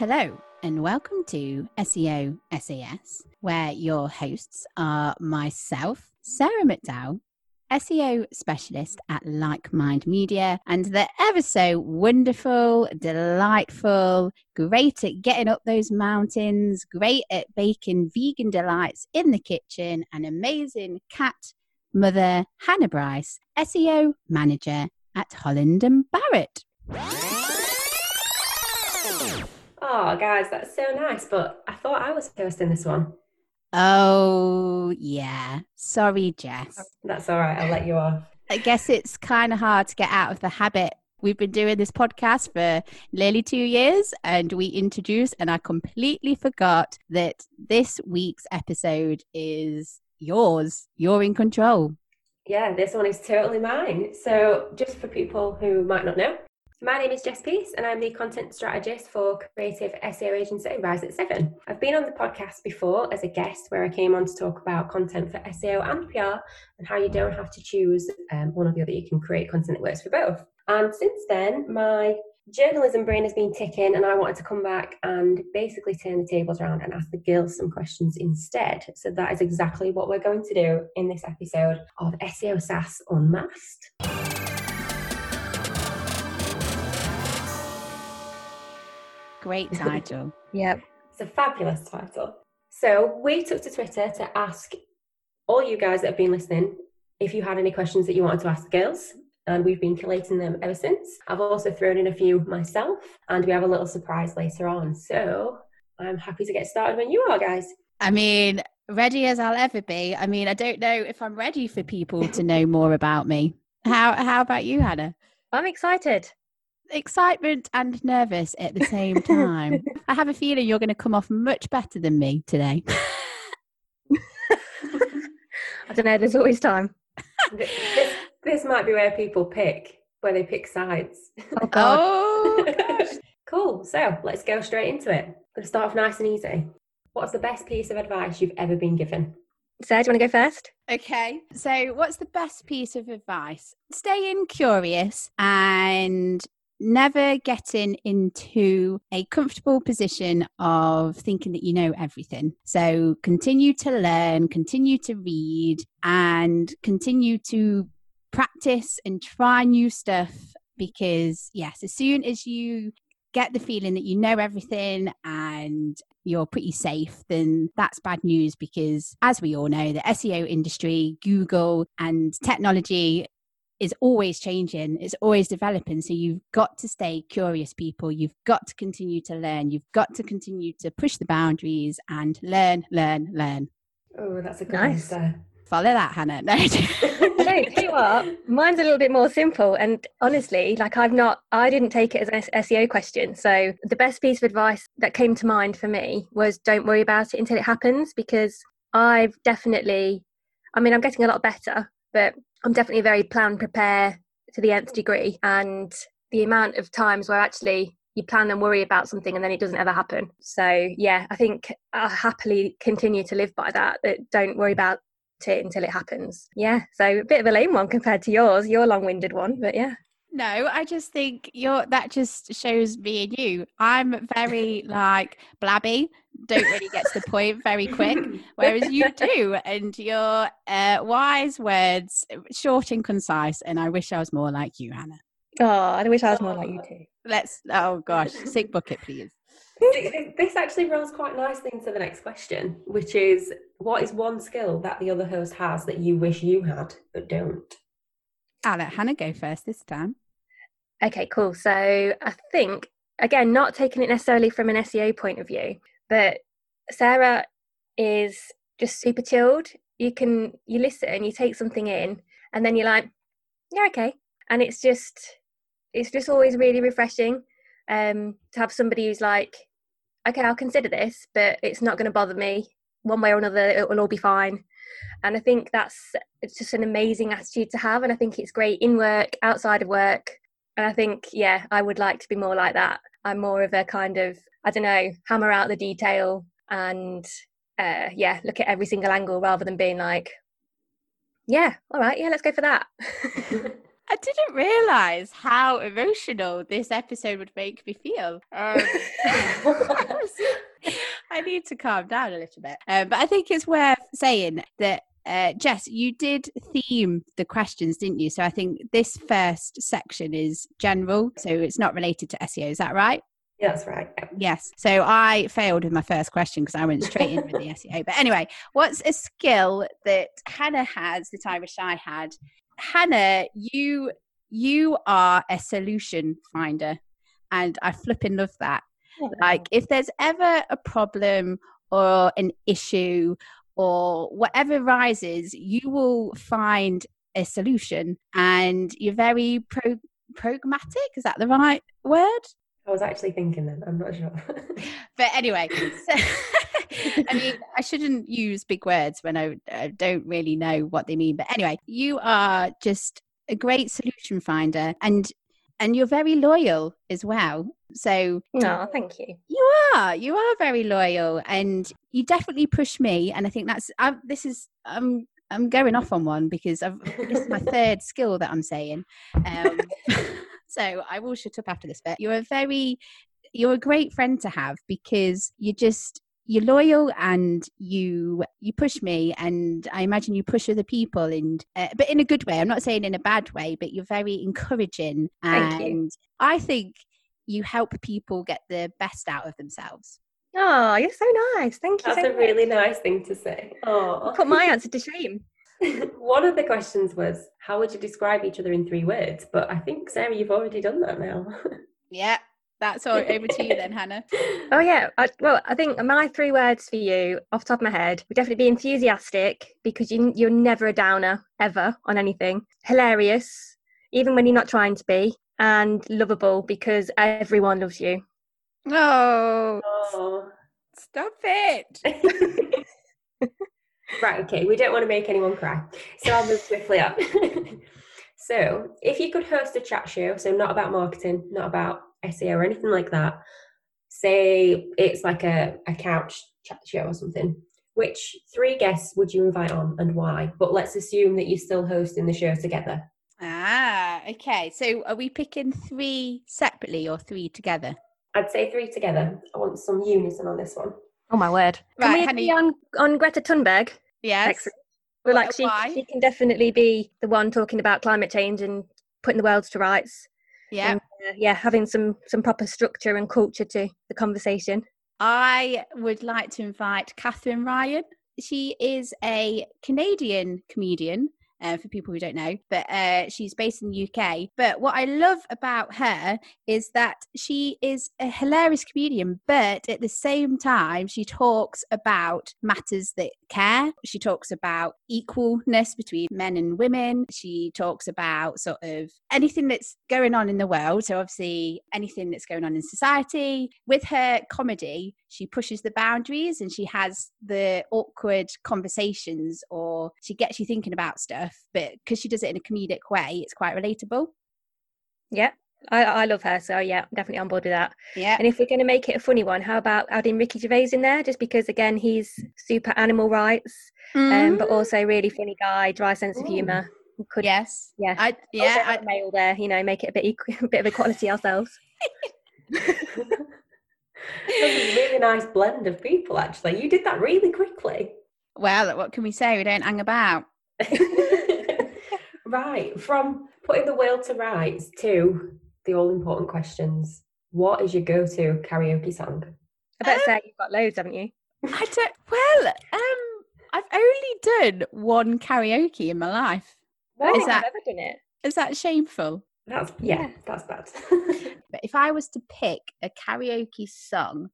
Hello, and welcome to SEO SAS, where your hosts are myself, Sarah McDowell, SEO specialist at Like Mind Media, and the ever so wonderful, delightful, great at getting up those mountains, great at baking vegan delights in the kitchen, and amazing cat mother, Hannah Bryce, SEO manager at Holland and Barrett. Oh, guys, that's so nice. But I thought I was hosting this one. Oh, yeah. Sorry, Jess. Oh, that's all right. I'll let you off. I guess it's kind of hard to get out of the habit. We've been doing this podcast for nearly two years and we introduced, and I completely forgot that this week's episode is yours. You're in control. Yeah, this one is totally mine. So, just for people who might not know, my name is Jess Peace, and I'm the content strategist for creative SEO agency Rise at Seven. I've been on the podcast before as a guest where I came on to talk about content for SEO and PR and how you don't have to choose um, one or the other. You can create content that works for both. And since then, my journalism brain has been ticking, and I wanted to come back and basically turn the tables around and ask the girls some questions instead. So that is exactly what we're going to do in this episode of SEO SAS Unmasked. Great title. yep. It's a fabulous title. So we took to Twitter to ask all you guys that have been listening if you had any questions that you wanted to ask the girls. And we've been collating them ever since. I've also thrown in a few myself, and we have a little surprise later on. So I'm happy to get started when you are, guys. I mean, ready as I'll ever be. I mean, I don't know if I'm ready for people to know more about me. How how about you, Hannah? I'm excited excitement and nervous at the same time. I have a feeling you're going to come off much better than me today. I don't know, there's always time. this, this might be where people pick, where they pick sides. Oh, God. oh cool. So let's go straight into it. I'm going to start off nice and easy. What's the best piece of advice you've ever been given? Sarah, do you want to go first? Okay. So, what's the best piece of advice? Staying curious and never getting into a comfortable position of thinking that you know everything. So continue to learn, continue to read, and continue to practice and try new stuff because, yes, as soon as you get the feeling that you know everything and you're pretty safe, then that's bad news because, as we all know, the SEO industry, Google, and technology is always changing it's always developing so you've got to stay curious people. You've got to continue to learn. You've got to continue to push the boundaries and learn learn learn. Oh that's a good nice. answer. follow that hannah. No no tell you what? Mine's a little bit more simple and honestly like i've not i didn't take it as an seo question so the best piece of advice that came to mind for me was don't worry about it until it happens because i've definitely i mean i'm getting a lot better but I'm definitely very plan prepare to the nth degree. And the amount of times where actually you plan and worry about something and then it doesn't ever happen. So yeah, I think I'll happily continue to live by that. That don't worry about it until it happens. Yeah. So a bit of a lame one compared to yours, your long-winded one, but yeah. No, I just think you're that just shows me and you. I'm very like blabby, don't really get to the point very quick, whereas you do, and your uh, wise words, short and concise. And I wish I was more like you, Hannah. Oh, I wish I was more like you too. Let's. Oh gosh, sick bucket, please. This actually rolls quite nicely into the next question, which is what is one skill that the other host has that you wish you had but don't? I'll let Hannah go first this time. Okay, cool. So I think, again, not taking it necessarily from an SEO point of view, but Sarah is just super chilled. You can, you listen, you take something in, and then you're like, yeah, okay. And it's just, it's just always really refreshing um, to have somebody who's like, okay, I'll consider this, but it's not going to bother me one way or another. It will all be fine. And I think that's it's just an amazing attitude to have. And I think it's great in work, outside of work. And I think, yeah, I would like to be more like that. I'm more of a kind of, I don't know, hammer out the detail and, uh, yeah, look at every single angle rather than being like, yeah, all right, yeah, let's go for that. I didn't realize how emotional this episode would make me feel. Um, I need to calm down a little bit. Um, but I think it's worth saying that uh, Jess, you did theme the questions, didn't you? So I think this first section is general, so it's not related to SEO. Is that right? Yeah, that's right. Yes. So I failed with my first question because I went straight in with the SEO. But anyway, what's a skill that Hannah has that I wish I had? Hannah, you you are a solution finder, and I flipping love that. Like, if there's ever a problem or an issue or whatever rises, you will find a solution, and you're very pro- pragmatic. Is that the right word? I was actually thinking then. I'm not sure. but anyway, so, I mean, I shouldn't use big words when I, I, don't really know what they mean. But anyway, you are just a great solution finder, and and you're very loyal as well. So, no, thank you. You are, you are very loyal, and you definitely push me. And I think that's I, this is I'm I'm going off on one because I've, this is my third skill that I'm saying. Um, so I will shut up after this bit. You're a very, you're a great friend to have because you just you're loyal and you you push me and i imagine you push other people and uh, but in a good way i'm not saying in a bad way but you're very encouraging and Thank you. i think you help people get the best out of themselves. Oh you're so nice. Thank you that's so a really nice thing to say. Oh put my answer to shame. One of the questions was how would you describe each other in three words? But i think sarah you've already done that now. Yeah that's all over to you then hannah. Oh yeah. I, well i think my three words for you off the top of my head would definitely be enthusiastic because you, you're never a downer ever on anything. Hilarious even when you're not trying to be and lovable because everyone loves you oh, oh. stop it Right, okay, we don't want to make anyone cry. So I'll move swiftly up. so, if you could host a chat show, so not about marketing, not about SEO or anything like that, say it's like a, a couch chat show or something, which three guests would you invite on and why? But let's assume that you're still hosting the show together. Ah, okay. So are we picking three separately or three together? I'd say three together. I want some unison on this one. Oh my word! Can we Henny- agree on on Greta Thunberg? Yes. Excellent. Well, like she, why? she can definitely be the one talking about climate change and putting the world to rights. Yeah. And, uh, yeah, having some some proper structure and culture to the conversation. I would like to invite Katherine Ryan. She is a Canadian comedian. Uh, for people who don't know, but uh, she's based in the UK. But what I love about her is that she is a hilarious comedian, but at the same time, she talks about matters that care. She talks about equalness between men and women. She talks about sort of anything that's going on in the world. So, obviously, anything that's going on in society. With her comedy, she pushes the boundaries and she has the awkward conversations or she gets you thinking about stuff. But because she does it in a comedic way, it's quite relatable. Yeah, I, I love her. So yeah, I'm definitely on board with that. Yeah. And if we're going to make it a funny one, how about adding Ricky Gervais in there? Just because again, he's super animal rights, um, but also really funny guy, dry sense of humour. Could yes. yeah, I, yeah, yeah. I, male there. You know, make it a bit a bit of equality ourselves. That's a really nice blend of people, actually. You did that really quickly. well, what can we say? We don't hang about. right, from putting the world to rights to the all important questions. What is your go to karaoke song? I bet Um, say you've got loads, haven't you? I don't. Well, um, I've only done one karaoke in my life. I don't Is that- I've ever done it. Is that shameful? That's, yeah, Yeah. that's bad. But if I was to pick a karaoke song,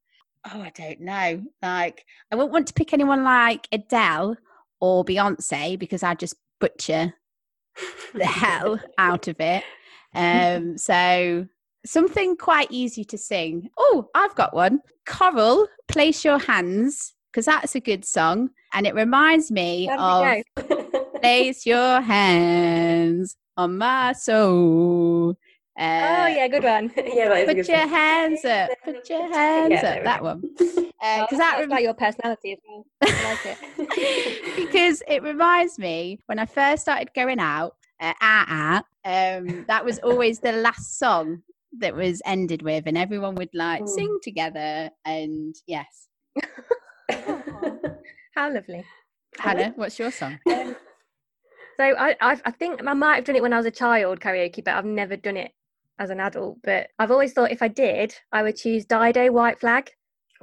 oh, I don't know. Like, I wouldn't want to pick anyone like Adele or Beyonce because I'd just butcher the hell out of it. Um, so something quite easy to sing. Oh, I've got one. Coral, place your hands because that's a good song, and it reminds me How of did it go? place your hands on my soul. oh Uh, yeah, good one. yeah, that Put your song. hands up. Put your hands Yeah, up. That one. Oh, Because that that's rem- like your personality as well. I like it. because it reminds me when I first started going out uh, ah, ah, um, that was always the last song that was ended with, and everyone would like Mm. sing together. And yes, How lovely. Hannah, what's your song? Um, so I, I, I think I might have done it when I was a child karaoke, but I've never done it as an adult. But I've always thought if I did, I would choose Dido White Flag.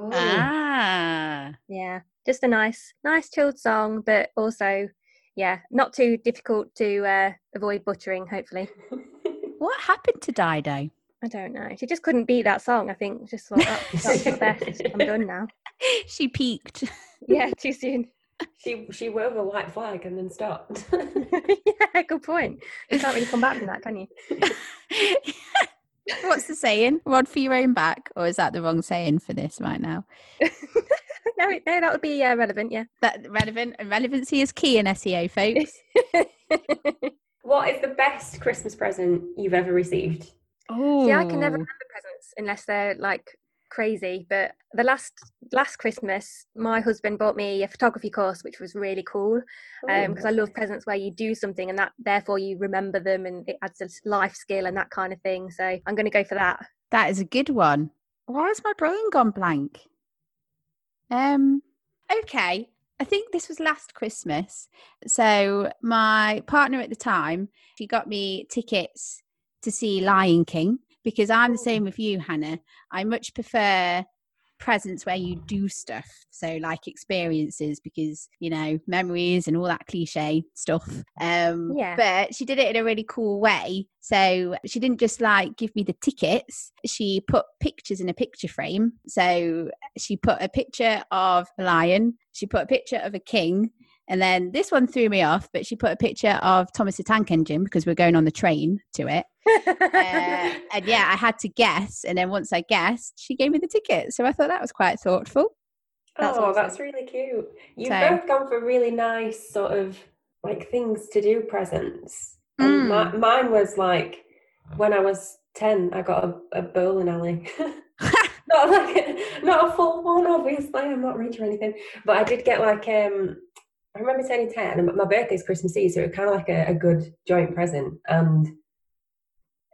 Ooh. Ah, Yeah, just a nice, nice chilled song, but also, yeah, not too difficult to uh, avoid buttering. Hopefully, what happened to Dido? I don't know. She just couldn't beat that song. I think just thought "Oh, that's the best. I'm done now. she peaked. Yeah, too soon. She she wove a white flag and then stopped. yeah, good point. You can't really come back from that, can you? What's the saying? Rod for your own back, or is that the wrong saying for this right now? no, no, that would be uh, relevant. Yeah. That relevant and relevancy is key in SEO, folks. what is the best Christmas present you've ever received? Oh, See, I can never remember presents unless they're like crazy. But the last last Christmas, my husband bought me a photography course, which was really cool Oh, because I love presents where you do something and that therefore you remember them and it adds a life skill and that kind of thing. So I'm going to go for that. That is a good one. Why has my brain gone blank? Um, okay. I think this was last Christmas. So my partner at the time, she got me tickets to see Lion King because I'm the same with you, Hannah. I much prefer presents where you do stuff. So like experiences because, you know, memories and all that cliche stuff. Um Yeah. but she did it in a really cool way. So she didn't just like give me the tickets, she put pictures in a picture frame. So she put a picture of a lion, she put a picture of a king, and then this one threw me off, but she put a picture of Thomas the Tank Engine because we're going on the train to it. Uh, and yeah, I had to guess. And then once I guessed, she gave me the ticket. So I thought that was quite thoughtful. That's oh, awesome. that's really cute. You've So- both gone for really nice sort of like things to do presents. Mm. mi- mine was like when I was ten, I got a, a bowling alley. not like a, not a full one, obviously. I'm not rich or anything, but I did get like um. I remember turning ten, and my birthday's Christmas Eve, so it was kind of like a, a good joint present, and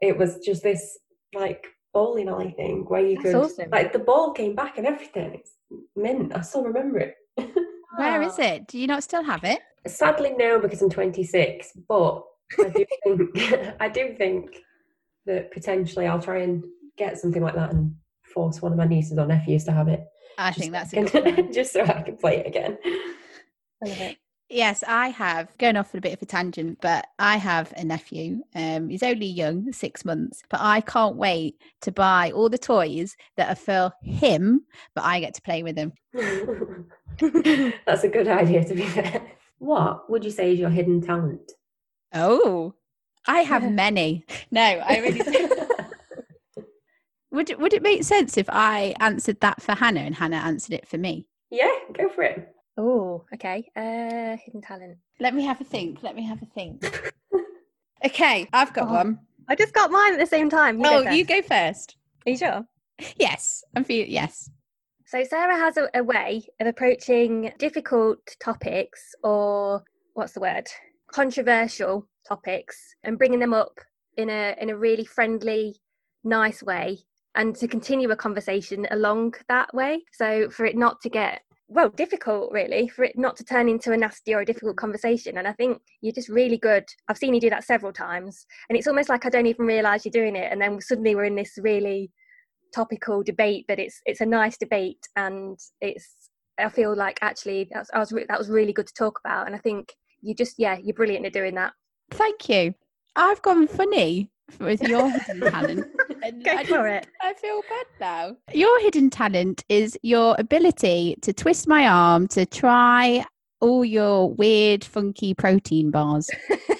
it was just this like bowling alley thing where you That's could awesome. like the ball came back and everything. It's mint. I still remember it. Where is it? Do you not still have it? Sadly, no, because I'm 26. But I do think I do think that potentially I'll try and get something like that and force one of my nieces or nephews to have it. I Just think that's so good can- just so I can play it again. I love it. Yes, I have. Going off on a bit of a tangent, but I have a nephew. Um, he's only young, six months, but I can't wait to buy all the toys that are for him, but I get to play with him. That's a good idea, to be fair. What would you say is your hidden talent? Oh, I have many. No, I really. Would it, would it make sense if I answered that for Hannah and Hannah answered it for me? yeah, go for it. Oh, okay. Uh, hidden talent. Let me have a think. Let me have a think. Okay, I've got Oh, one. I just got mine at the same time. You go Oh, first. you go first. Are you sure? Yes, I'm for you. Yes. So Sarah has a, a way of approaching difficult topics or what's the word? Controversial topics and bringing them up in a in a really friendly, nice way and to continue a conversation along that way. So for it not to get well difficult really for it not to turn into a nasty or a difficult conversation. And i think you're just really good. I've seen you do that several times. And it's almost like i don't even realize you're doing it. And then suddenly we're in this really topical debate but it's it's a nice debate. And it's i feel like actually that's, I was re- that was really good to talk about. And i think you just yeah you're brilliant at doing that. Thank you. I've gone funny with your talent. And Go I for it. I feel bad now. Your hidden talent is your ability to twist my arm to try all your weird, funky protein bars.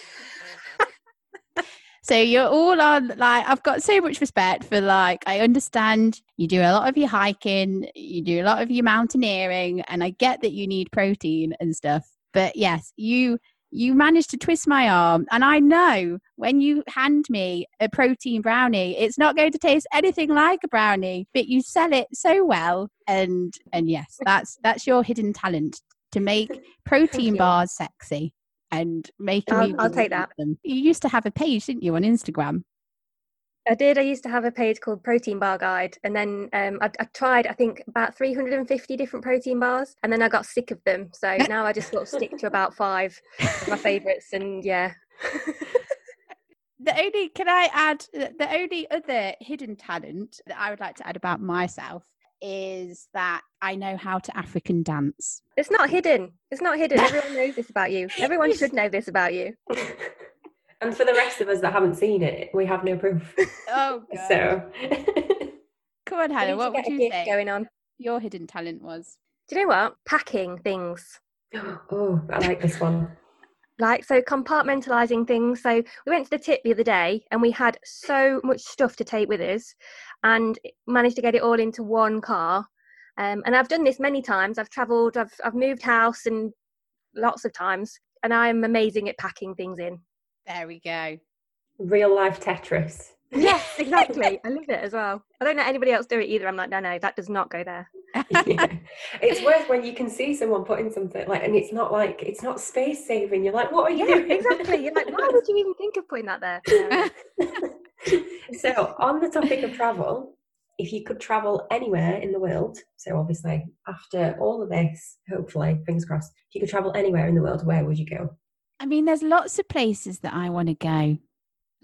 So you're all on like I've got so much respect for like I understand you do a lot of your hiking, you do a lot of your mountaineering, and I get that you need protein and stuff. But yes, you you managed to twist my arm, and I know when you hand me a protein brownie, it's not going to taste anything like a brownie, but you sell it so well. And and yes, that's that's your hidden talent to make protein bars sexy. and making I'll- me I'll take that. them. You used to have a page, didn't you, on Instagram? I did. I used to have a page called Protein Bar Guide, and then um, I, I tried, I think, about 350 different protein bars, and then I got sick of them. So now I just sort of stick to about five of my favourites, and yeah. The only can I add the the only other hidden talent that I would like to add about myself is that I know how to African dance. it's not hidden. It's not hidden. Everyone knows this about you. Everyone should know this about you. and for the rest of us that haven't seen it, we have no proof. Oh, so come on, Hannah, what would you say going on? your hidden talent was? Do you know what? Packing things. oh, I like this one. like so compartmentalizing things so we went to the tip the other day and we had so much stuff to take with us and managed to get it all into one car um, and i've done this many times i've traveled I've, I've moved house and lots of times and i'm amazing at packing things in There we go. Real life Tetris. yes exactly i love it as well i don't let anybody else do it either i'm like no no that does not go there yeah. It's worse when you can see someone putting something like, and it's not like it's not space saving. You're like, what are you yeah doing? exactly you're like why would you even think of putting that there um, so, on the topic of travel, if you could travel anywhere in the world, so obviously after all of this, hopefully, fingers crossed, if you could travel anywhere in the world, where would you go? I mean, there's lots of places that I want to go.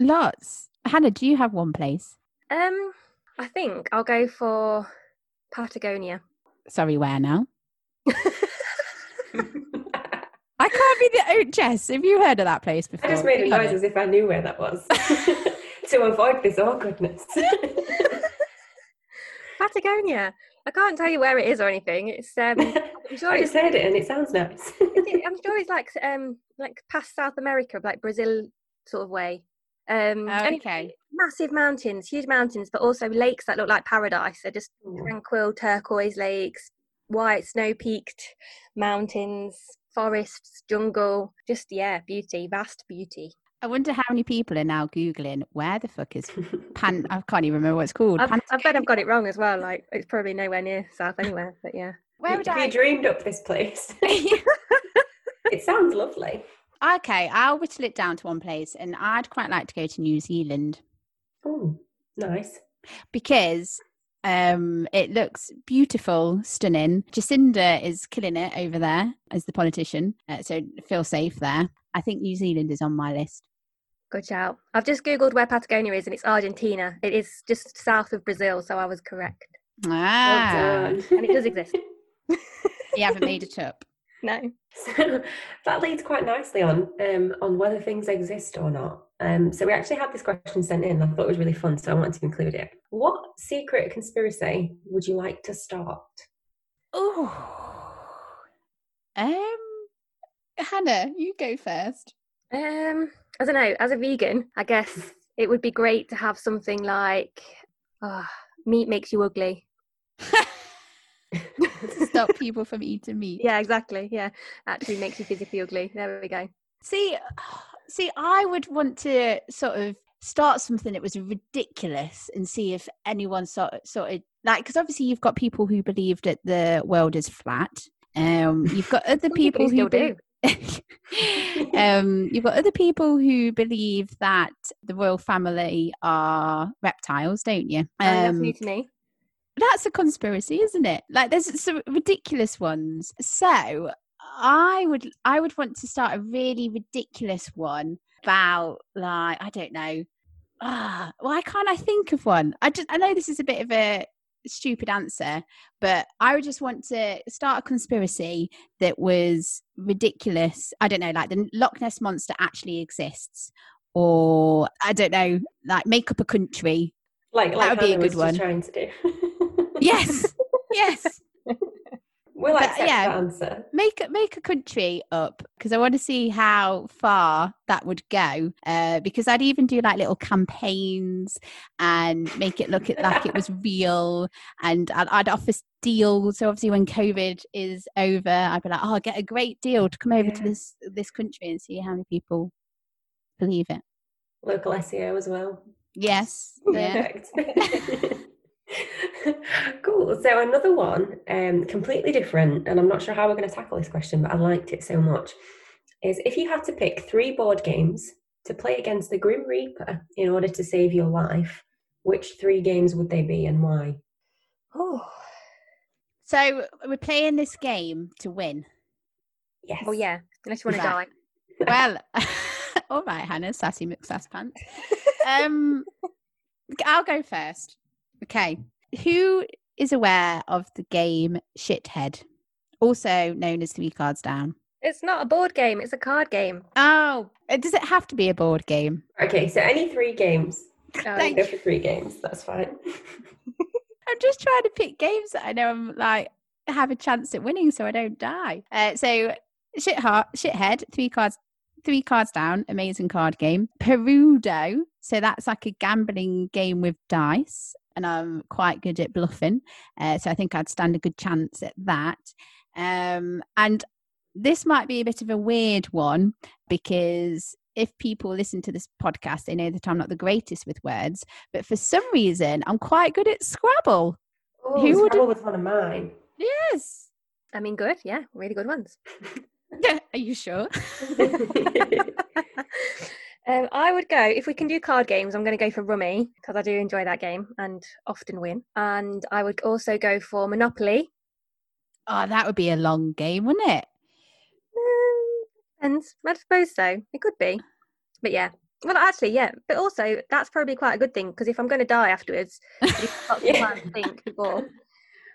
Lots. Hannah, do you have one place? um i think i'll go for patagonia Sorry, where now? I can't be the oh, Jess. Have you heard of that place before? I just made a Be noise as if I knew where that was to avoid this awkwardness. Patagonia. I can't tell you where it is or anything. It's um, I'm sure I just heard it and it sounds nice. I'm sure it's like um, like past South America, like Brazil sort of way. Um, Oh, okay. massive mountains, huge mountains, but also lakes that look like paradise. They're just Ooh. tranquil turquoise lakes, white snow-peaked mountains, forests, jungle. Just yeah, beauty, vast beauty. I wonder how many people are now Googling where the fuck is Pan. I can't even remember what it's called. Pan- I bet I've got it wrong as well. Like it's probably nowhere near south anywhere, but yeah. Where would Have I? you dreamed up this place? it sounds lovely. okay, I'll whittle it down to one place, and I'd quite like to go to New Zealand Oh, nice. because um, it looks beautiful, stunning. Jacinda is killing it over there as the politician, uh, so feel safe there. I think New Zealand is on my list. Good shout. I've just googled where Patagonia is, and it's Argentina. It is just south of Brazil, so I was correct, Ah, Well done. and it does exist. you haven't made it up. No. So that leads quite nicely on um, on whether things exist or not. Um, so we actually had this question sent in. I thought it was really fun, so I wanted to include it. What secret conspiracy would you like to start? Oh, um, Hannah, you go first. Um, I don't know. As a vegan, I guess it would be great to have something like, ah, meat makes you ugly. to stop people from eating meat. Yeah, exactly. Yeah, actually makes you physically ugly. There we go. See, see, I would want to sort of start something that was ridiculous and see if anyone sort sort of like because obviously you've got people who believe that the world is flat. Um, you've got other people people who still do. um, you've got other people who believe that the royal family are reptiles, don't you? Um, that's Um, new to me. That's a conspiracy isn't it? Like there's some ridiculous ones. So i would i would want to start a really ridiculous one about like i don't know. Ah why can't i think of one? I just i know this is a bit of a stupid answer but i would just want to start a conspiracy that was ridiculous. I don't know like the loch ness monster actually exists or i don't know like make up a country. Like, like would be a good one. trying to do. yes yes we'll But, accept yeah. that answer. make a make a country up because I want to see how far that would go. Uh, because I'd even do like little campaigns and make it look like it was real, and I'd, I'd offer deals. So obviously, when COVID is over, I'd be like, "Oh, get a great deal to come over to this this country and see how many people believe it." Local SEO as well. Yes, yeah. Perfect. cool. So another one, um, completely different, and I'm not sure how we're going to tackle this question, but I liked it so much. is if you had to pick three board games to play against the Grim Reaper in order to save your life, which three games would they be and why? Oh, So we're playing this game to win. Yes. oh yeah. Unless you want to Right. die. Well, all right, Hannah, sassy McSass pants. Um, I'll go first. Okay. Who is aware of the game Shithead, also known as Three Cards Down? It's not a board game. It's a card game. Oh, does it have to be a board game? Okay, so any three games. Oh, Thank Go for three games. That's fine. I'm just trying to pick games that I know I'm like have a chance at winning, so I don't die. Uh, so shit heart, shithead, three cards, three cards down, amazing card game. Perudo, so that's like a gambling game with dice, and I'm quite good at bluffing, uh, so I think I'd stand a good chance at that. Um, and this might be a bit of a weird one because if people listen to this podcast, they know that I'm not the greatest with words, but for some reason, I'm quite good at Scrabble. Oh, Who would- Scrabble was one of mine. Yes. I mean, good. Yeah, really good ones. Are you sure? um, I would go if we can do card games. I'm going to go for Rummy because I do enjoy that game and often win. And I would also go for Monopoly. Oh, that would be a long game, wouldn't it? Um, depends. I suppose so. It could be, but yeah. Well, actually, yeah. But also, that's probably quite a good thing because if I'm going to die afterwards, you've got Yeah. to think before.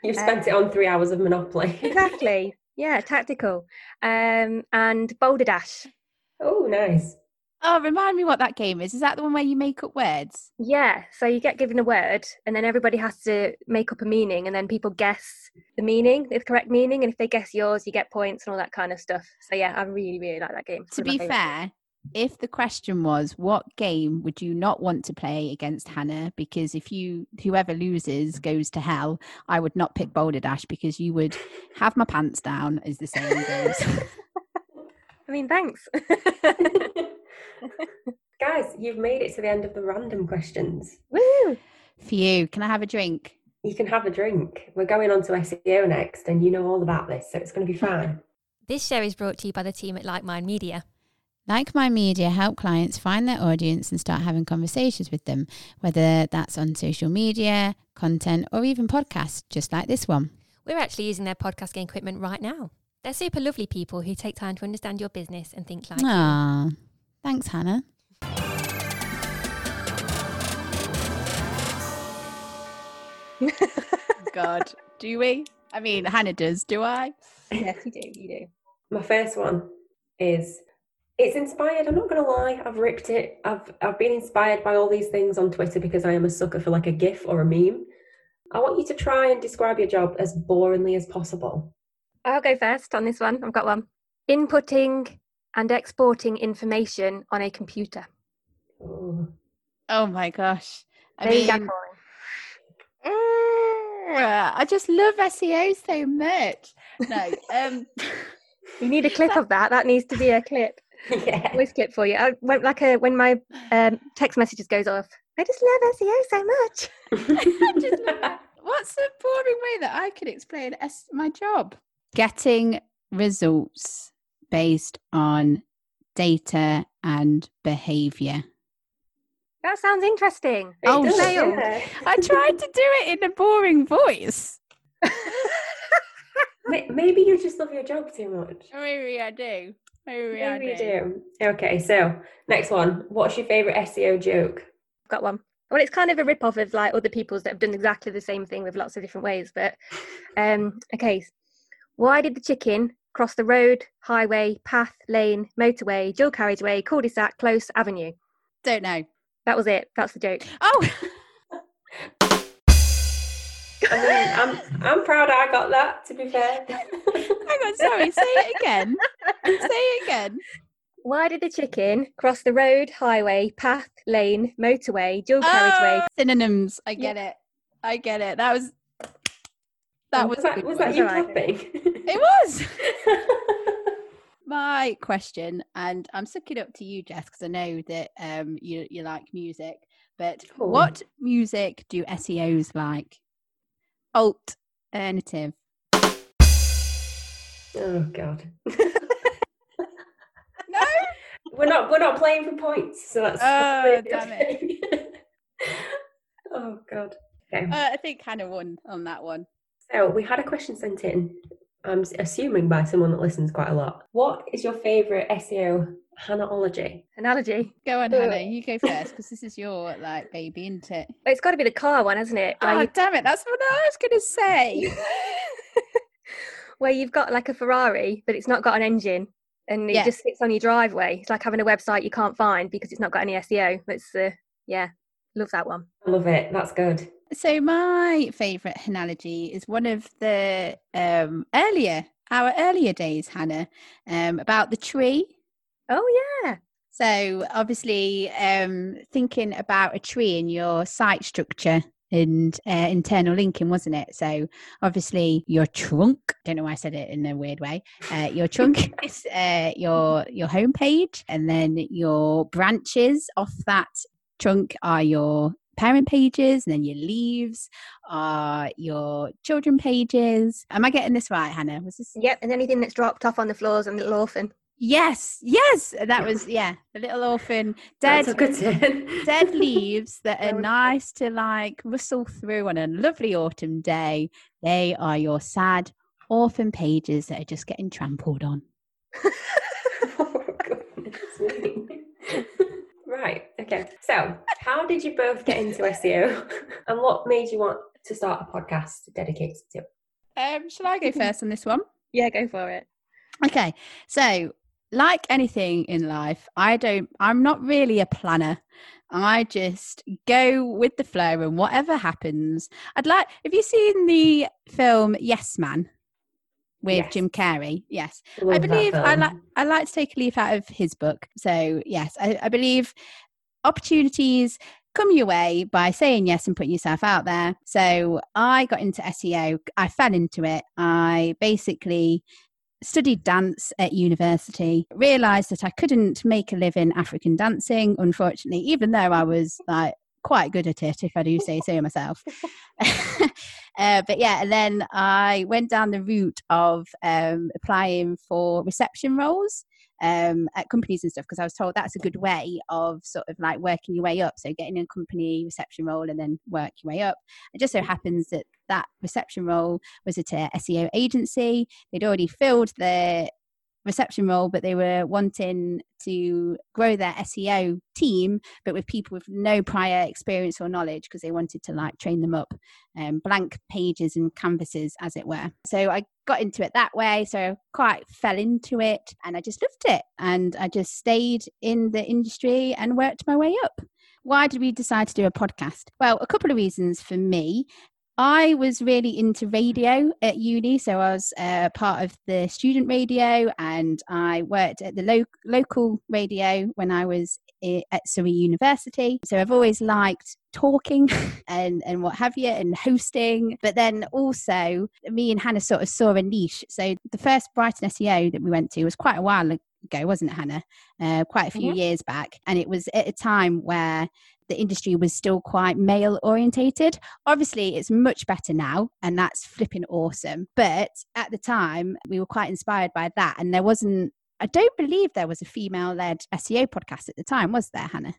You've spent it on three hours of Monopoly. Exactly. Yeah, tactical. Um, and Balderdash. oh, nice. Oh, remind me what that game is. Is that the one where you make up words? Yeah, so you get given a word, and then everybody has to make up a meaning, and then people guess the meaning, the correct meaning, and if they guess yours, you get points and all that kind of stuff. So yeah, I really, really like that game. It's To be fair, if the question was what game would you not want to play against Hannah, because if you whoever loses goes to hell, I would not pick Balderdash because you would have my pants down, as the saying goes. I mean, thanks. Guys, you've made it to the end of the random questions. Woo! For you, can I have a drink? You can have a drink. We're going on to SEO next, and you know all about this, so it's going to be fine. This show is brought to you by the team at Like Mind Media. Like Mind Media help clients find their audience and start having conversations with them, whether that's on social media, content, or even podcasts, just like this one. We're actually using their podcasting equipment right now. They're super lovely people who take time to understand your business and think like you. Thanks, Hannah. God, do we? I mean, Hannah does. Do I? yes, you do. You do. My first one is it's inspired. I'm not going to lie. I've ripped it. I've I've been inspired by all these things on Twitter because I am a sucker for like a GIF or a meme. I want you to try and describe your job as boringly as possible. I'll go first on this one. I've got one. Inputting and exporting information on a computer. Oh. Oh my gosh. I Very mean, uh, I just love SEO so much. No, um, You need a clip of that. That needs to be a clip. yeah. Voice clip for you. I went like a when my um, text messages goes off. I just love SEO so much. just what's the boring way that I could explain S- my job? Getting results based on data and behavior. That sounds interesting. It Oh, does, yeah. I tried to do it in a boring voice. Maybe you just love your job too much. Maybe I do. Maybe, I Maybe you do. do. Okay, so next one. What's your favourite SEO joke? I've got one. Well, it's kind of a rip off of like other people's that have done exactly the same thing with lots of different ways. But um, okay, why did the chicken cross the road, highway, path, lane, motorway, dual carriageway, cul-de-sac, close, avenue? Don't know. That was it. That's the joke. Oh, I mean, I'm I'm proud I got that. To be fair. hang on. Sorry. Say it again. Say it again. Why did the chicken cross the road, highway, path, lane, motorway, dual carriageway? Oh, synonyms. I get it. I get it. That was. That was. was that, was that you clapping? It was. my question, and I'm sucking up to you, Jess, because I know that um you you like music. But Cool. what music do SEOs like? Alternative. oh God. No, we're not we're not playing for points, so that's. Oh, damn it. oh god. Okay. Uh, I think Hannah won on that one. So we had a question sent in. I'm assuming by someone that listens quite a lot. What is your favourite SEO Hannahology? Analogy. Go on, Uh. Hannah. You go first because this is your like baby, isn't it? It's got to be the car one, hasn't it? Where, Oh, you, damn it! That's what I was going to say. where you've got like a Ferrari, but it's not got an engine, and it Yeah. just sits on your driveway. It's like having a website you can't find because it's not got any SEO. It's uh, yeah, love that one. I love it. That's good. So my favourite analogy is one of the um, earlier, our earlier days, Hannah, um, about the tree. Oh yeah, So obviously, um, thinking about a tree in your site structure and uh, internal linking, wasn't it? So obviously, your trunk. Don't know why I said it in a weird way. Uh, your trunk is uh, your your homepage, and then your branches off that trunk are your parent pages, and then your leaves are your children pages. Am I getting this right, Hannah? Was this? yep. And anything that's dropped off on the floors and little orphan. Yes, yes. That was yeah. The little orphan dead That's a good turn. dead leaves that are nice to like rustle through on a lovely autumn day. They are your sad orphan pages that are just getting trampled on. Oh, goodness So, how did you both get into SEO, and what made you want to start a podcast dedicated to it? Um, shall I go first on this one? Yeah, go for it. Okay, so like anything in life, I don't, I'm not really a planner. I just go with the flow and whatever happens. I'd like, have you seen the film Yes Man with Yes. Jim Carrey? Yes. I that believe I like I like to take a leaf out of his book. So yes, I, I believe opportunities come your way by saying yes and putting yourself out there. So I got into SEO. I fell into it. I basically studied dance at university realized that i couldn't make a living african dancing unfortunately even though i was like quite good at it if i do say so myself uh, but yeah and then i went down the route of um, applying for reception roles um, at companies and stuff because I was told that's a good way of sort of like working your way up. So getting a company reception role and then work your way up. It just so happens that that reception role was at a SEO agency. They'd already filled their reception role, but they were wanting to grow their SEO team, but with people with no prior experience or knowledge because they wanted to like train them up, um, blank pages and canvases, as it were. So I got into it that way. So I quite fell into it and I just loved it. And I just stayed in the industry and worked my way up. Why did we decide to do a podcast? Well, a couple of reasons for me. I was really into radio at uni, so I was uh, part of the student radio, and I worked at the lo- local radio when I was i- at Surrey University. So I've always liked talking and and what have you, and hosting. But then also, me and Hannah sort of saw a niche. So the first Brighton SEO that we went to was quite a while ago, wasn't it, Hannah? Uh, quite a few Mhm. years back, and it was at a time where the industry was still quite male orientated. Obviously, it's much better now, and that's flipping awesome. But at the time, we were quite inspired by that, and there wasn't. I don't believe there was a female-led SEO podcast at the time, was there, Hannah?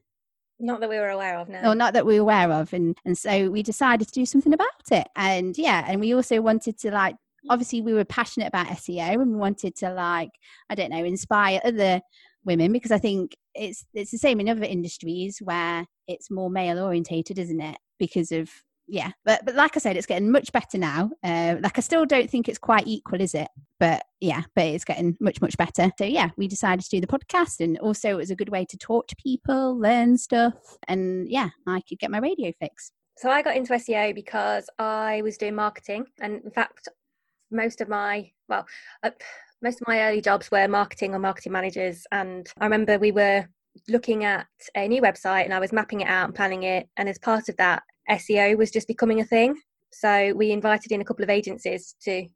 Not that we were aware of, no. or not that we were aware of and and so we decided to do something about it and yeah and we also wanted to like obviously we were passionate about seo and we wanted to like i don't know inspire other women because i think it's it's the same in other industries where it's more male orientated isn't it? Because of yeah but but like i said it's getting much better now. Uh, like i still don't think it's quite equal is it? But yeah but it's getting much much better. So yeah we decided to do the podcast and also it was a good way to talk to people learn stuff and yeah i could get my radio fix. So I got into SEO because I was doing marketing, and in fact, most of my well, uh, most of my early jobs were marketing or marketing managers. And I remember we were looking at a new website, and I was mapping it out and planning it. And as part of that, SEO was just becoming a thing. So we invited in a couple of agencies to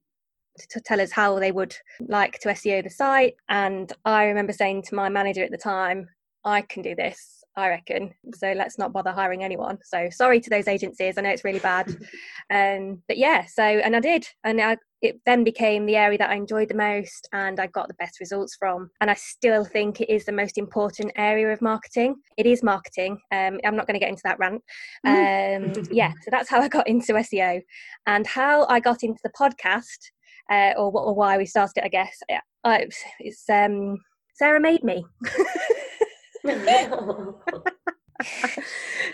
to tell us how they would like to SEO the site. And I remember saying to my manager at the time, I can do this. I reckon. So let's not bother hiring anyone. So sorry to those agencies. I know it's really bad. um, but yeah, so, and I did. And I, it then became the area that I enjoyed the most and I got the best results from. And I still think it is the most important area of marketing. It is marketing. Um, I'm not going to get into that rant. Um, yeah, so that's how I got into SEO and how I got into the podcast. Uh, or, or why we started it, I guess. it's um, Sarah made me.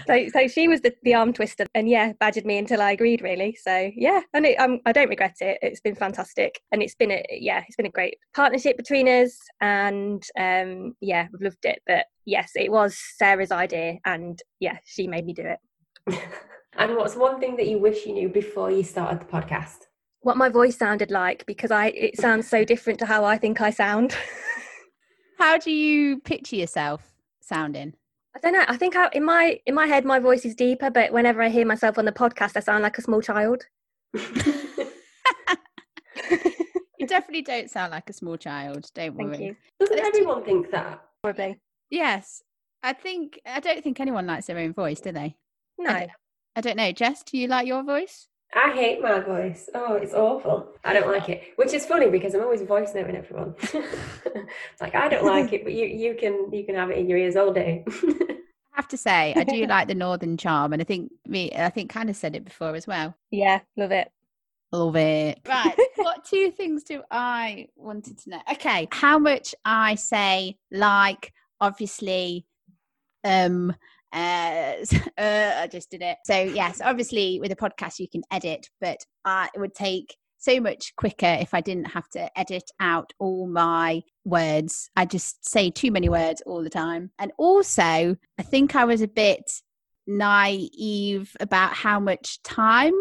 so, so she was the, the arm twister, and yeah, badgered me until I agreed. Really, so yeah, and it, um, I don't regret it. It's been fantastic, and it's been a yeah, it's been a great partnership between us, and um, yeah, we've loved it. But yes, it was Sarah's idea, and yeah, she made me do it. and what's one thing that you wish you knew before you started the podcast? What my voice sounded like, because I it sounds so different to how I think I sound. how do you picture yourself? Sounding? I don't know. I think I, in my in my head my voice is deeper, but whenever I hear myself on the podcast, I sound like a small child. you definitely don't sound like a small child. Don't Thank worry. You. Doesn't everyone think that? Probably. Yes. I think I don't think anyone likes their own voice, do they? No. I don't, I don't know. Jess, do you like your voice? I hate my voice. Oh, it's awful. I don't like it. Which is funny because I'm always voice noting everyone. like I don't like it, but you you can you can have it in your ears all day. I have to say, I do like the northern charm, and I think me, I think kind of said it before as well. Yeah, love it. Love it. Right. what two things do I wanted to know? Okay, how much I say like, obviously, um, uh, uh, I just did it. So yes, obviously with a podcast you can edit, but uh, it would take so much quicker if I didn't have to edit out all my words. I just say too many words all the time. And also, I think I was a bit naive about how much time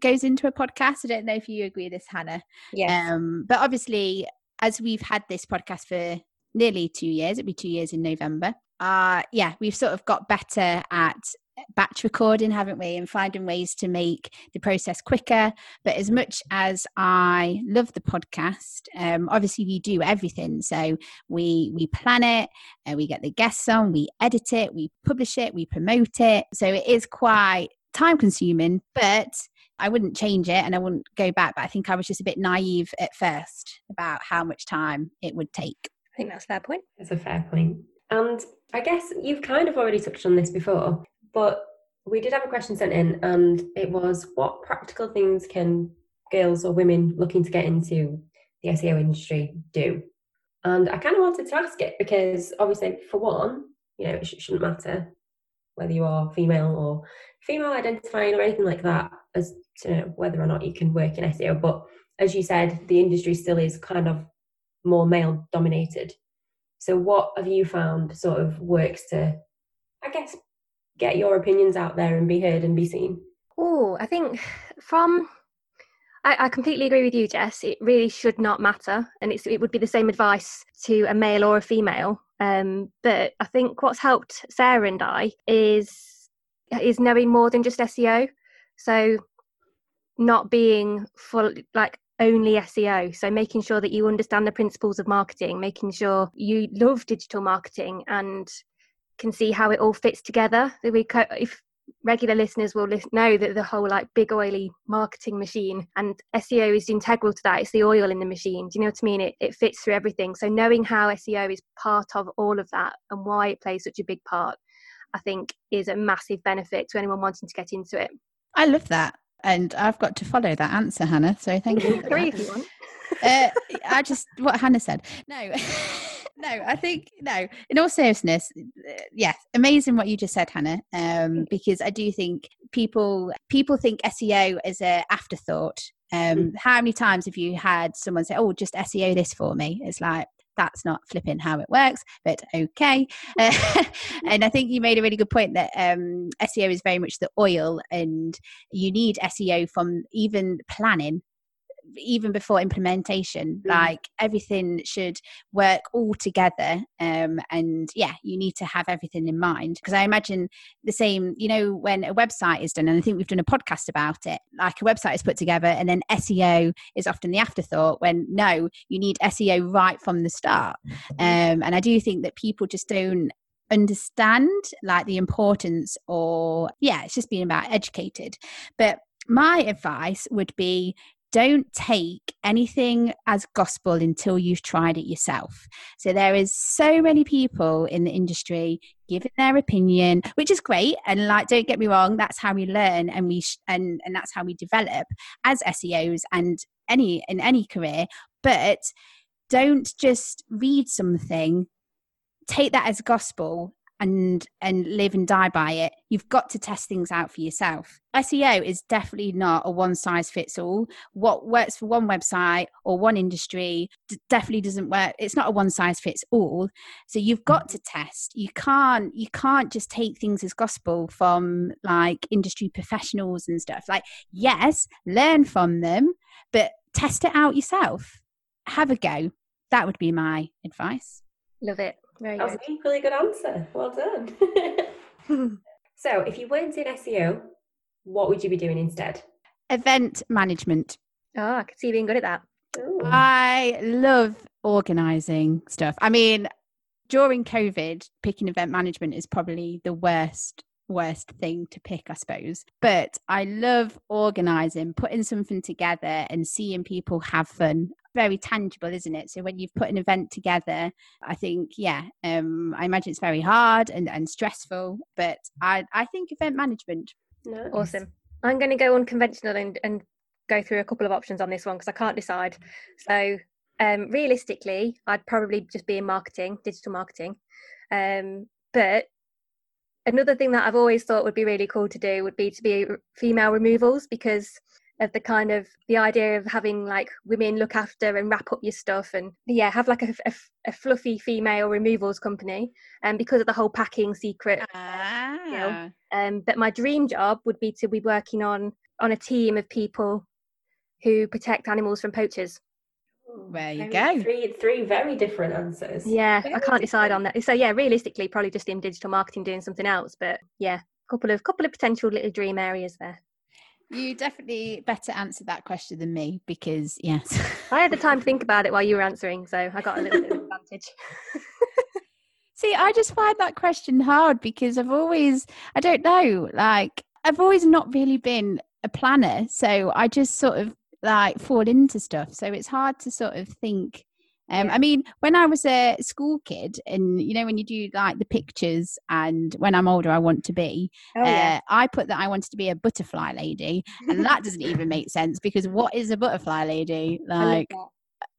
goes into a podcast. I don't know if you agree with this, Hannah. Yeah. Um, but obviously, as we've had this podcast for nearly two years, it'll be two years in November uh yeah we've sort of got better at batch recording haven't we and finding ways to make the process quicker but as much as i love the podcast um obviously we do everything so we we plan it uh, we get the guests on we edit it we publish it we promote it so it is quite time consuming but I wouldn't change it and I wouldn't go back, but I think I was just a bit naive at first about how much time it would take. I think that's a fair point. That's a fair point. And I guess you've kind of already touched on this before, but we did have a question sent in, and it was what practical things can girls or women looking to get into the SEO industry do? And I kind of wanted to ask it because obviously, for one, you know, it sh- shouldn't matter whether you are female or female identifying or anything like that as to know whether or not you can work in SEO. But as you said, the industry still is kind of more male dominated. So, what have you found sort of works to, I guess, get your opinions out there and be heard and be seen? Oh, I think from I, I, completely agree with you, Jess. It really should not matter, and it would be the same advice to a male or a female. Um, but I think what's helped Sarah and I is is knowing more than just SEO. So not being full like only SEO. So making sure that you understand the principles of marketing, making sure you love digital marketing and can see how it all fits together. We if regular listeners will know that the whole like big oily marketing machine and SEO is integral to that. It's the oil in the machine. Do you know what I mean? It, it fits through everything. So knowing how SEO is part of all of that and why it plays such a big part, I think is a massive benefit to anyone wanting to get into it. I love that. And I've got to follow that answer, Hannah. So thank you. Three if you want. uh, I just what Hannah said. No, no. I think no. In all seriousness, uh, yes, amazing what you just said, Hannah. Um, because I do think people people think SEO is a afterthought. Um, mm. How many times have you had someone say, "Oh, just SEO this for me"? It's like that's not flipping how it works, but okay. Uh, and I think you made a really good point that um, SEO is very much the oil, and you need SEO from even planning even before implementation mm. like everything should work all together um, and yeah you need to have everything in mind. Because i imagine the same you know when a website is done and i think we've done a podcast about it like a website is put together and then seo is often the afterthought when no you need seo right from the start. Um, and i do think that people just don't understand like the importance or yeah it's just being about educated. But my advice would be don't take anything as gospel until you've tried it yourself. So there is so many people in the industry giving their opinion, which is great. And like, don't get me wrong, that's how we learn and we sh- and and that's how we develop as SEOs and any in any career. But don't just read something, take that as gospel and and live and die by it you've got to test things out for yourself. Seo is definitely not a one size fits all. What works for one website or one industry d- definitely doesn't work it's not a one size fits all. So you've got to test. You can't you can't just take things as gospel from like industry professionals and stuff. Like yes learn from them but test it out yourself. Have a go. That would be my advice. Love it very that good. was an equally good answer. Well done. so, if you weren't in SEO, what would you be doing instead? Event management. Oh, I could see you being good at that. Ooh. I love organizing stuff. I mean, during COVID, picking event management is probably the worst worst thing to pick, I suppose. But I love organizing, putting something together and seeing people have fun very tangible, isn't it? So when you've put an event together, I think, yeah, um, I imagine it's very hard and, and stressful, but I, I think event management. Nice. Awesome. I'm going to go unconventional and, and go through a couple of options on this one because I can't decide. So um, realistically, I'd probably just be in marketing, digital marketing. Um, but another thing that I've always thought would be really cool to do would be to be female removals because of the kind of the idea of having like women look after and wrap up your stuff and yeah have like a, a, a fluffy female removals company and um, because of the whole packing secret ah. you know, um but my dream job would be to be working on on a team of people who protect animals from poachers there you go. Three, three very different answers. Yeah, very I can't decide on that. So yeah, realistically, probably just in digital marketing doing something else. But yeah, a couple of couple of potential little dream areas there. You definitely better answer that question than me because yes. I had the time to think about it while you were answering, so I got a little bit of advantage. See, I just find that question hard because I've always I don't know, like I've always not really been a planner, so I just sort of like fall into stuff. So it's hard to sort of think um, yeah. I mean, when I was a school kid, and you know, when you do like the pictures, and when I'm older, I want to be, oh, uh, yeah. I put that I wanted to be a butterfly lady, and that doesn't even make sense because what is a butterfly lady? Like,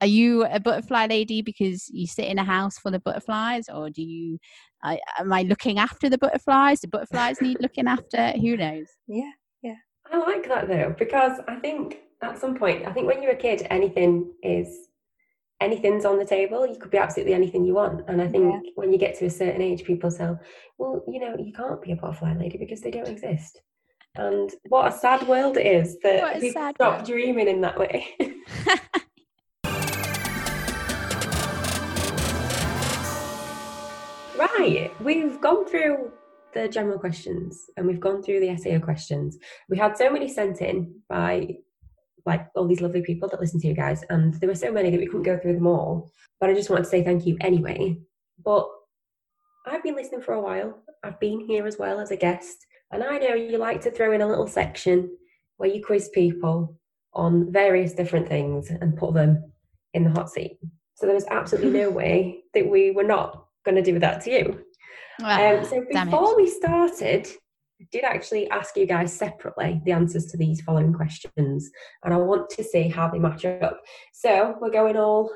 are you a butterfly lady because you sit in a house full of butterflies, or do you? Uh, am I looking after the butterflies? Do butterflies need looking after? Who knows? Yeah, yeah. I like that though because I think at some point, I think when you're a kid, anything is anything's on the table. You could be absolutely anything you want. And I think yeah. when you get to a certain age, people say, well, you know, you can't be a butterfly lady because they don't exist. And what a sad world it is that people stop world. dreaming in that way. right, we've gone through the general questions and we've gone through the SEO questions. We had so many sent in by like all these lovely people that listen to you guys. And there were so many that we couldn't go through them all. But I just wanted to say thank you anyway. But I've been listening for a while. I've been here as well as a guest. And I know you like to throw in a little section where you quiz people on various different things and put them in the hot seat. So there was absolutely no way that we were not going to do that to you. Well, um, so before we started, did actually ask you guys separately the answers to these following questions, and I want to see how they match up. So we're going all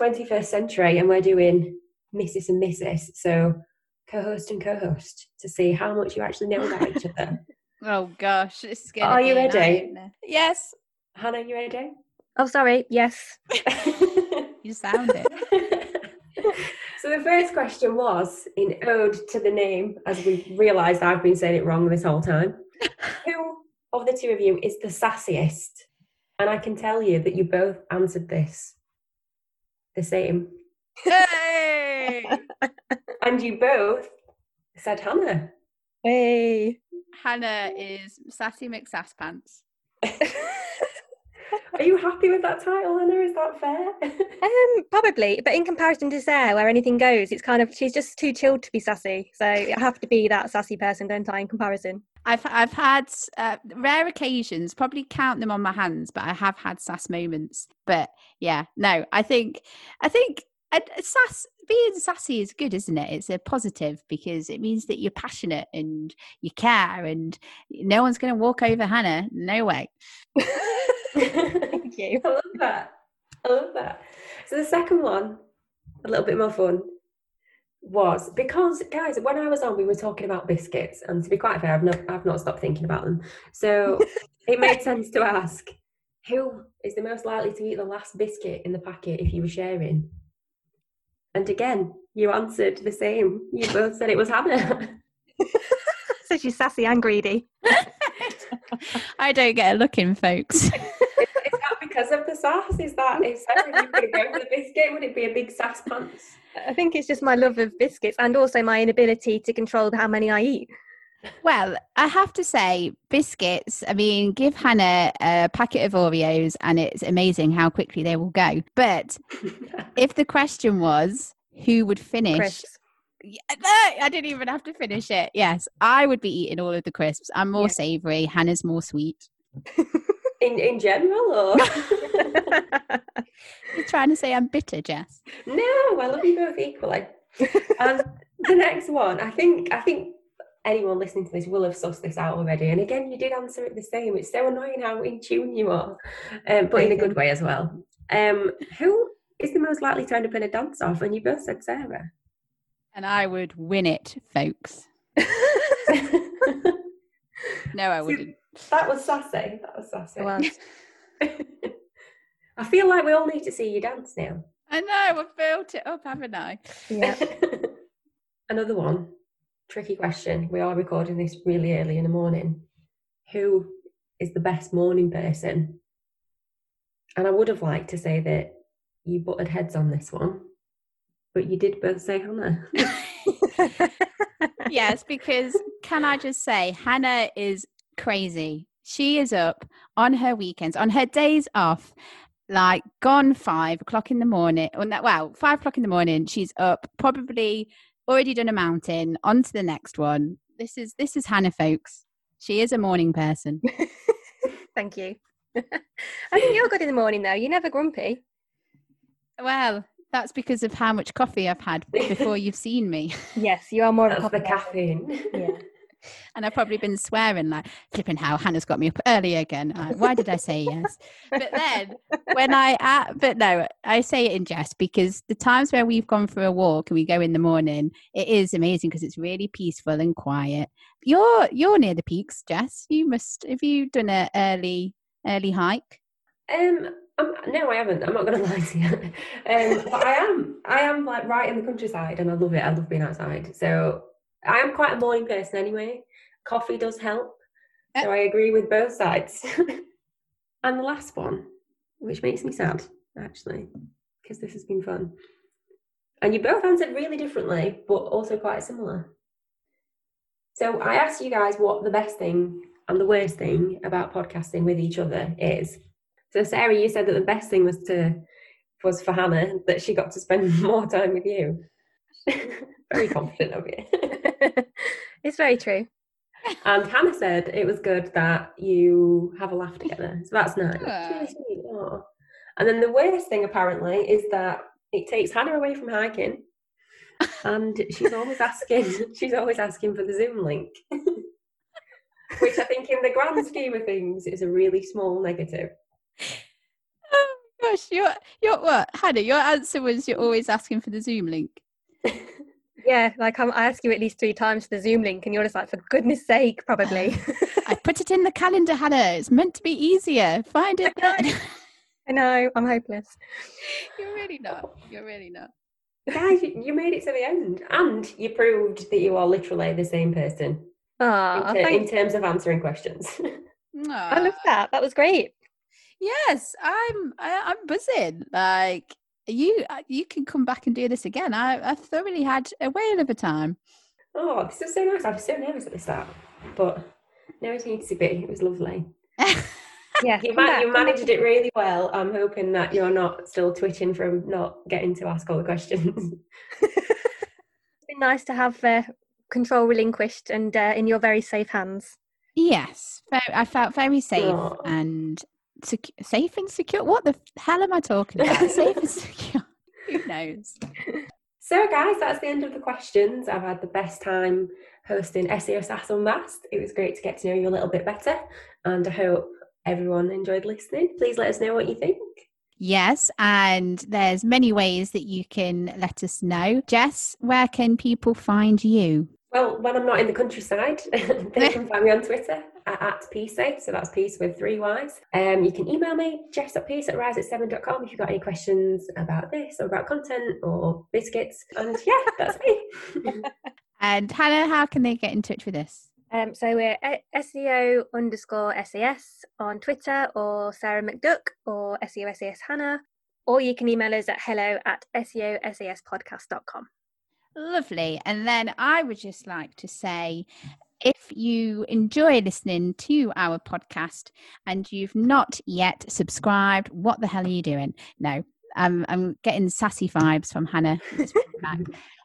21st century, and we're doing Mrs. and Mrs. So co-host and co-host to see how much you actually know about each other. oh gosh, it's scary. Are you ready? Yes. Hannah, you ready? Oh, sorry. Yes. you sound it. So the first question was in ode to the name, as we've realised I've been saying it wrong this whole time. Who of the two of you is the sassiest? And I can tell you that you both answered this the same. Hey! and you both said Hannah. Hey. Hannah is Sassy McSasspants. Are you happy with that title, Hannah? Is that fair? Um, probably, but in comparison to Sarah, where anything goes, it's kind of she's just too chilled to be sassy. So I have to be that sassy person, don't I? In comparison, I've I've had uh, rare occasions, probably count them on my hands, but I have had sass moments. But yeah, no, I think I think uh, sass being sassy is good, isn't it? It's a positive because it means that you're passionate and you care, and no one's going to walk over Hannah. No way. thank you. I love that. I love that. So the second one, a little bit more fun, was because guys, when I was on, we were talking about biscuits, and to be quite fair, I've not I've not stopped thinking about them. So it made sense to ask who is the most likely to eat the last biscuit in the packet if you were sharing. And again, you answered the same. You both said it was Hannah. so she's sassy and greedy. I don't get a look in, folks. Is that because of the sass? Is that if Sarah you could go for the biscuit, would it be a big sass pants? I think it's just my love of biscuits and also my inability to control how many I eat. Well, I have to say, biscuits. I mean, give Hannah a packet of Oreos, and it's amazing how quickly they will go. But if the question was who would finish, Crisps. I didn't even have to finish it. Yes, I would be eating all of the crisps. I'm more Yeah. savoury. Hannah's more sweet. in in general, or You're trying to say I'm bitter, Jess? no? I love you both equally. And the next one, I think, I think anyone listening to this will have sussed this out already. And again, you did answer it the same. It's so annoying how in tune you are, um, but in a good way as well. Um, who is the most likely to end up in a dance off? And you both said Sarah. And I would win it, folks. No, I wouldn't. That was sassy. That was sassy. Well, I feel like we all need to see you dance now. I know. I've built it up, haven't I? yeah. Another one. Tricky question. We are recording this really early in the morning. Who is the best morning person? And I would have liked to say that you butted heads on this one, but you did both say Hannah. yes, because can I just say, Hannah is crazy. She is up on her weekends, on her days off, like gone five o'clock in the morning. Or no, well, five o'clock in the morning. She's up, probably already done a mountain. On to the next one. This is this is Hannah, folks. She is a morning person. Thank you. I think you're good in the morning though. You're never grumpy. Well, that's because of how much coffee I've had before you've seen me. Yes, you are more of a That's the caffeine. Yeah. And I've probably been swearing like flipping how Hannah's got me up early again. Like, Why did I say yes? But then when I uh, but no, I say it in jest because the times where we've gone for a walk and we go in the morning, it is amazing because it's really peaceful and quiet. You're you're near the peaks, Jess. You must have you done a early early hike? Um, um, no, I haven't. I'm not going to lie to you. Um, but I am. I am like right in the countryside, and I love it. I love being outside. So I am quite a morning person anyway. Coffee does help. So I agree with both sides. and the last one, which makes me sad, actually, because this has been fun. And you both answered really differently, but also quite similar. So I asked you guys what the best thing and the worst thing about podcasting with each other is. So Sarah, you said that the best thing was to was for Hannah that she got to spend more time with you. Very confident of you. it's very true. and Hannah said it was good that you have a laugh together. So that's nice. That's really And then the worst thing apparently is that it takes Hannah away from hiking. And she's always asking she's always asking for the Zoom link. Which I think in the grand scheme of things is a really small negative. Oh my gosh, your your what? Hannah, your answer was you're always asking for the Zoom link. Yeah, like I'm, I ask you at least three times for the Zoom link, and you're just like, for goodness sake, probably. I put it in the calendar, Hannah. It's meant to be easier. Find it then. I know, I'm hopeless. You're really not. You're really not. Guys, you, you made it to the end. And you proved that you are literally the same person Ah, in, ter- in terms of answering questions. No. I love that. That was great. Yes, I'm. I, I'm buzzing. Like you, uh, you can come back and do this again. I, I thoroughly had a whale of a time. oh, this is so nice. I was so nervous at the start. But no, it needs to be. It was lovely. Yeah, You, come ma- back, you managed it really well. I'm hoping that you're not still twitching from not getting to ask all the questions. It's been nice to have uh, control relinquished and uh, in your very safe hands. Yes, ve- I felt very safe Aw. and secu- safe and secure. What the hell am I talking about? safe and secure. Who knows? So, guys, that's the end of the questions. I've had the best time hosting SEO SAS Unmasked. It was great to get to know you a little bit better, and I hope everyone enjoyed listening. Please let us know what you think. Yes, and there's many ways that you can let us know. Jess, where can people find you? Well, when I'm not in the countryside, they can find me on Twitter at, at peacesafe. So that's peace with three Y's. Um, you can email me, jess.peace at Peace at rise7.com if you've got any questions about this or about content or biscuits. And yeah, that's me. And Hannah, how can they get in touch with us? Um, so we're SEO underscore SAS on Twitter or Sarah McDuck or SEO SAS Hannah, or you can email us at hello at E SEOSASpodcast.com. Lovely. And then I would just like to say if you enjoy listening to our podcast and you've not yet subscribed, what the hell are you doing? No, I'm, I'm getting sassy vibes from Hannah.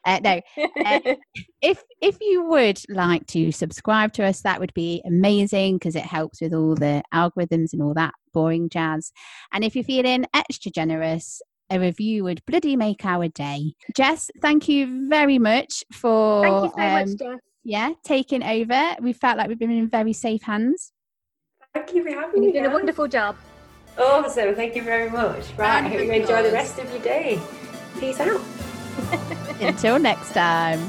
Uh, no, Uh, if if you would like to subscribe to us, that would be amazing because it helps with all the algorithms and all that boring jazz. And if you're feeling extra generous, a review would bloody make our day. Jess, thank you very much for Thank you so um, much, Jess. Yeah taking over. We felt like we've been in very safe hands. Thank you for having me. You've done a wonderful job. Oh, awesome. Thank you very much. Right. I hope you enjoy the rest of your day. Peace out. Until next time.